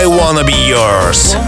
I Wanna Be Yours.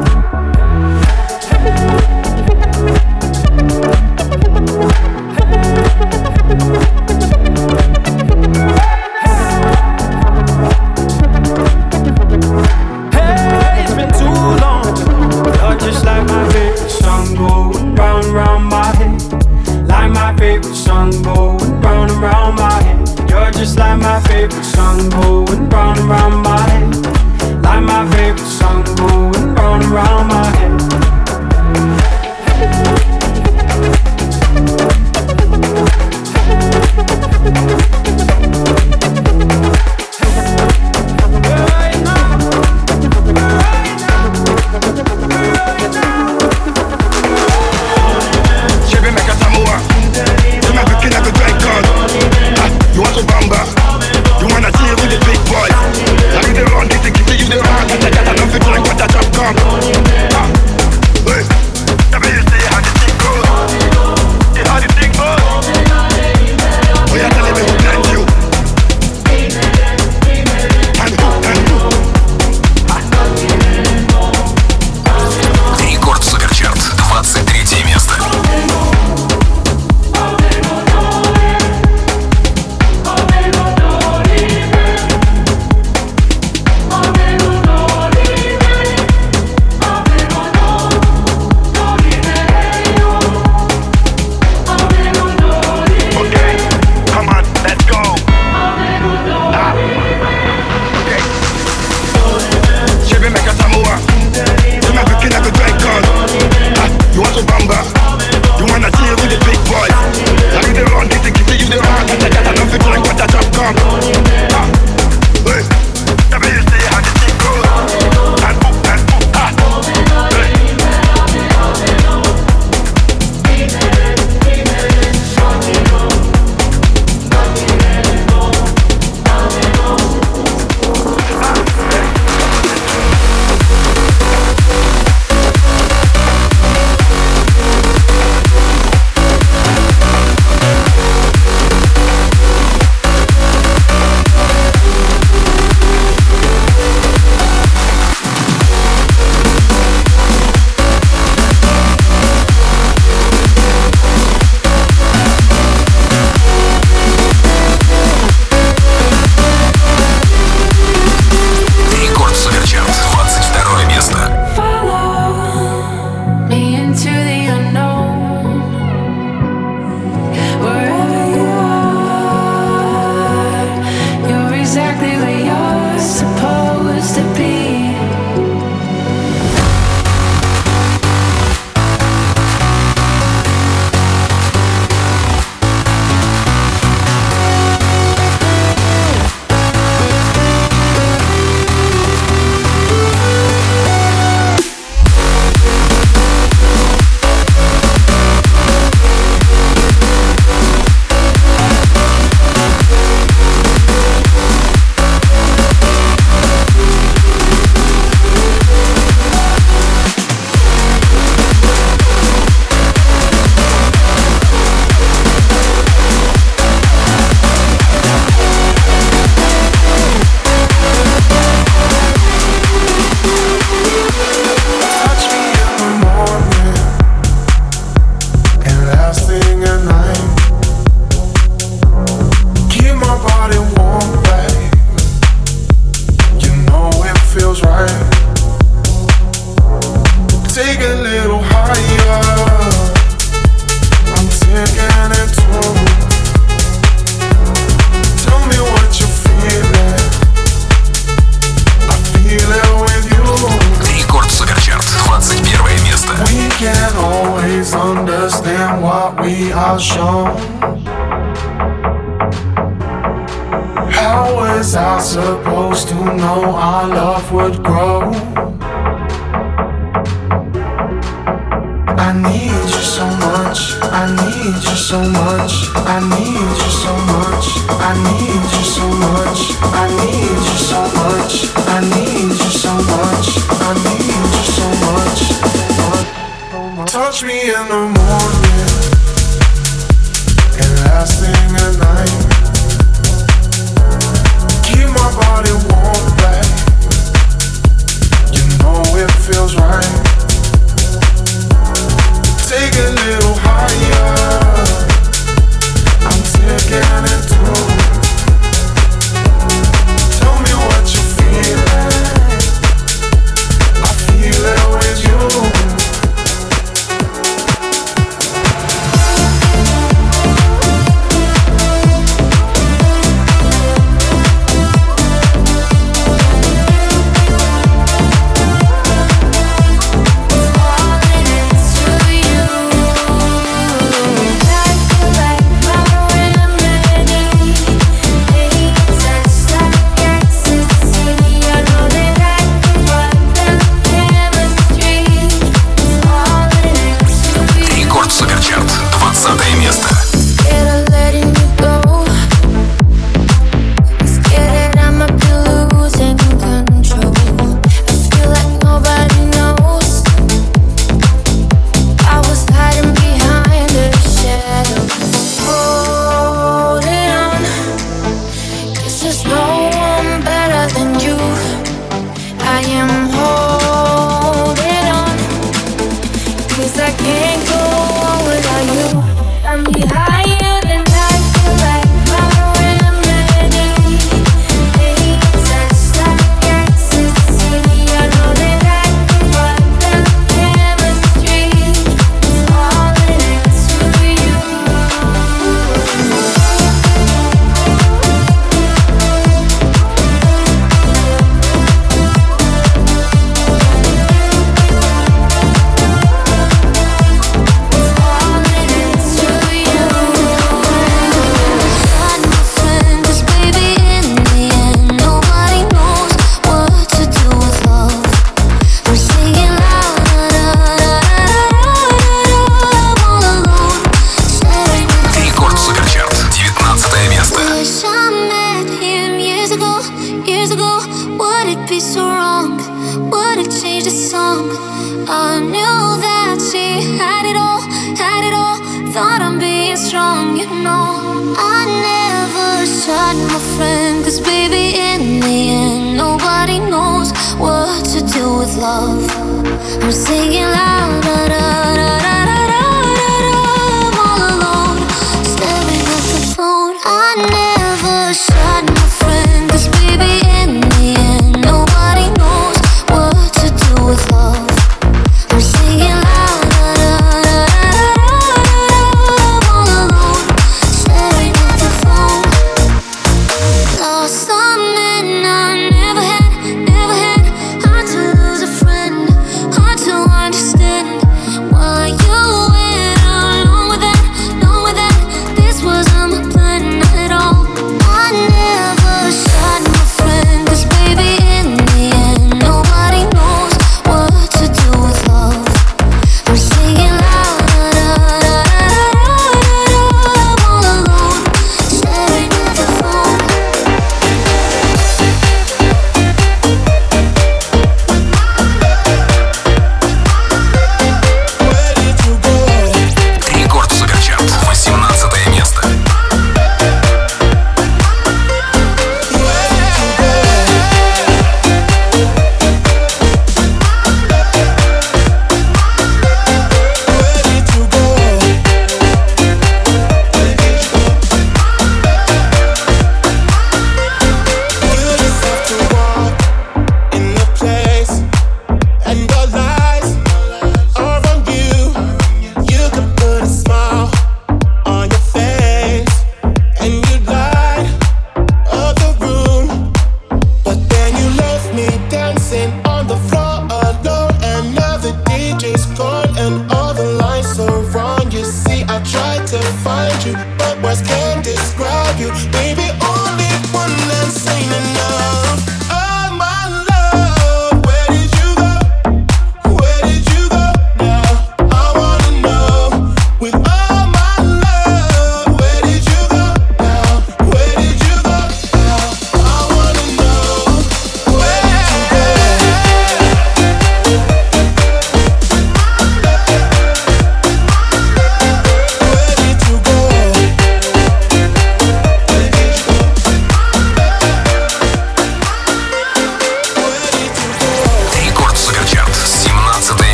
You, but words can't describe you,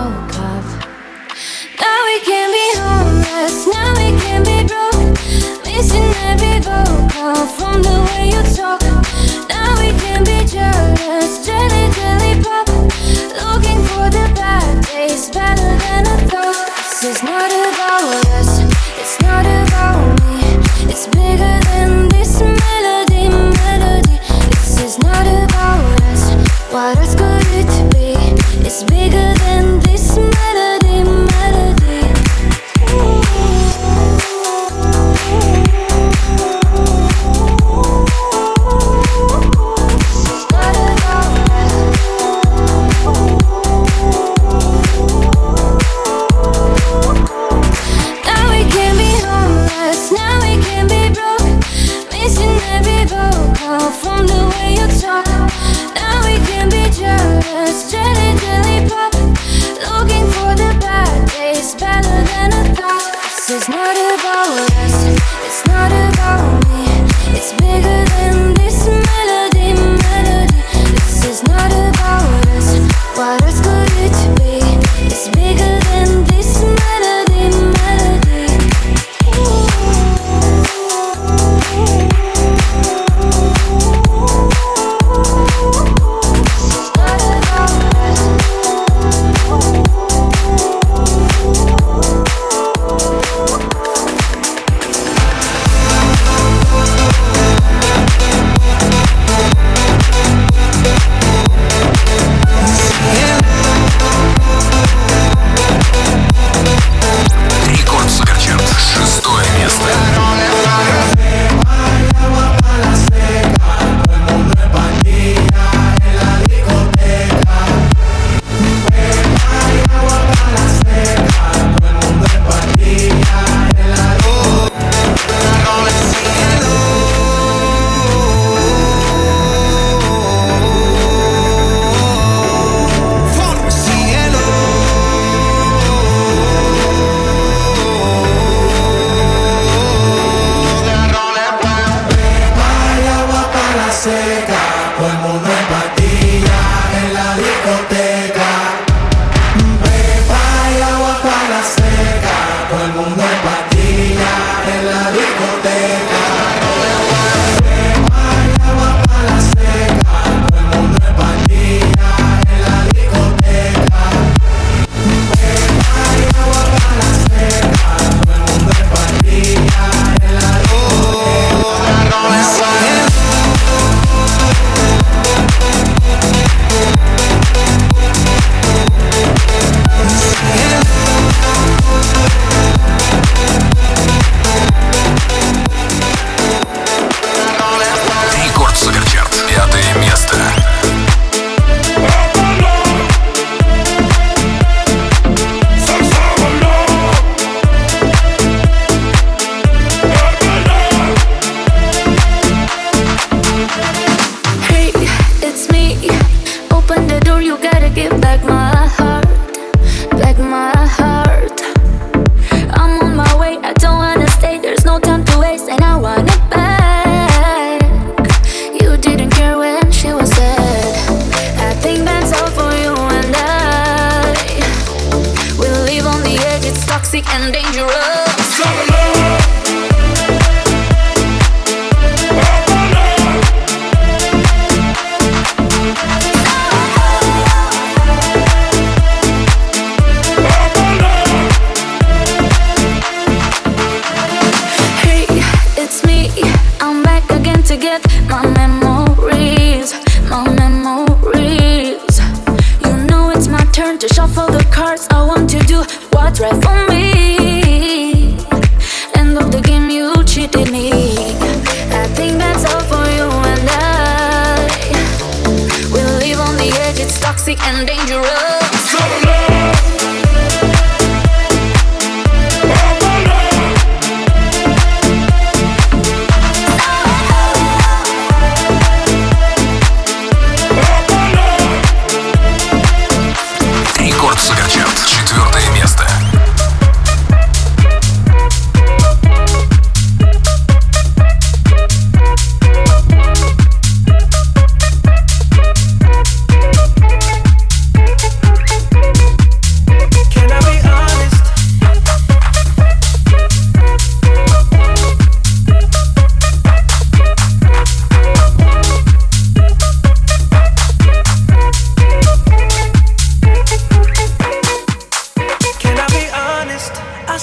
woke. Now we can be homeless, now we can be broke. Missing every vocal from the way you talk. Now we can be jealous, jelly, jelly pop. Looking for the bad days better than I thought. This is not a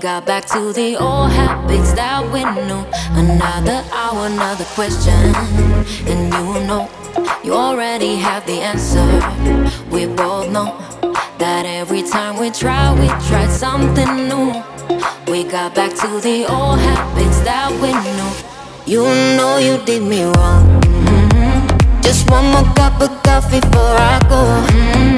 Got back to the old habits that we knew. Another hour, another question. And you know, you already have the answer. We both know that every time we try, we try something new. We got back to the old habits that we knew. You know you did me wrong. Mm-hmm. Just one more cup of coffee before I go. Mm-hmm.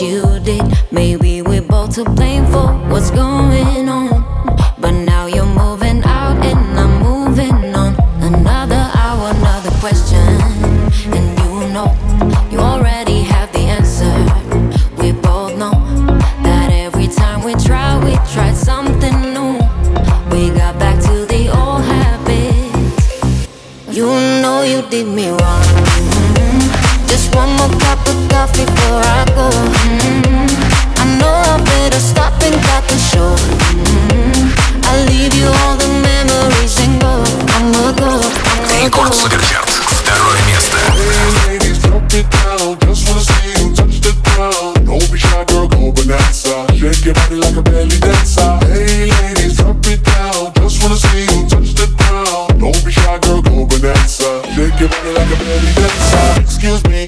You did. Maybe we're both to blame for what's going on. But now you're moving out and I'm moving on. Another hour, another question. And you know, you already have the answer. We both know that every time we try, we try something new. We got back to the old habits. You know you did me wrong. Mm-hmm. Just one more cup of coffee before I go. Рекорд Суперчарт. Второе место. Hey ladies, drop it down. Just wanna see you touch the ground. Don't be shy, girl, go bonanza. Shake your body like a belly dancer. Hey ladies, drop it down. Just wanna see you touch the ground. Don't be shy, girl, go bonanza. Shake your body like a belly dancer. Excuse me,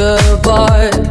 A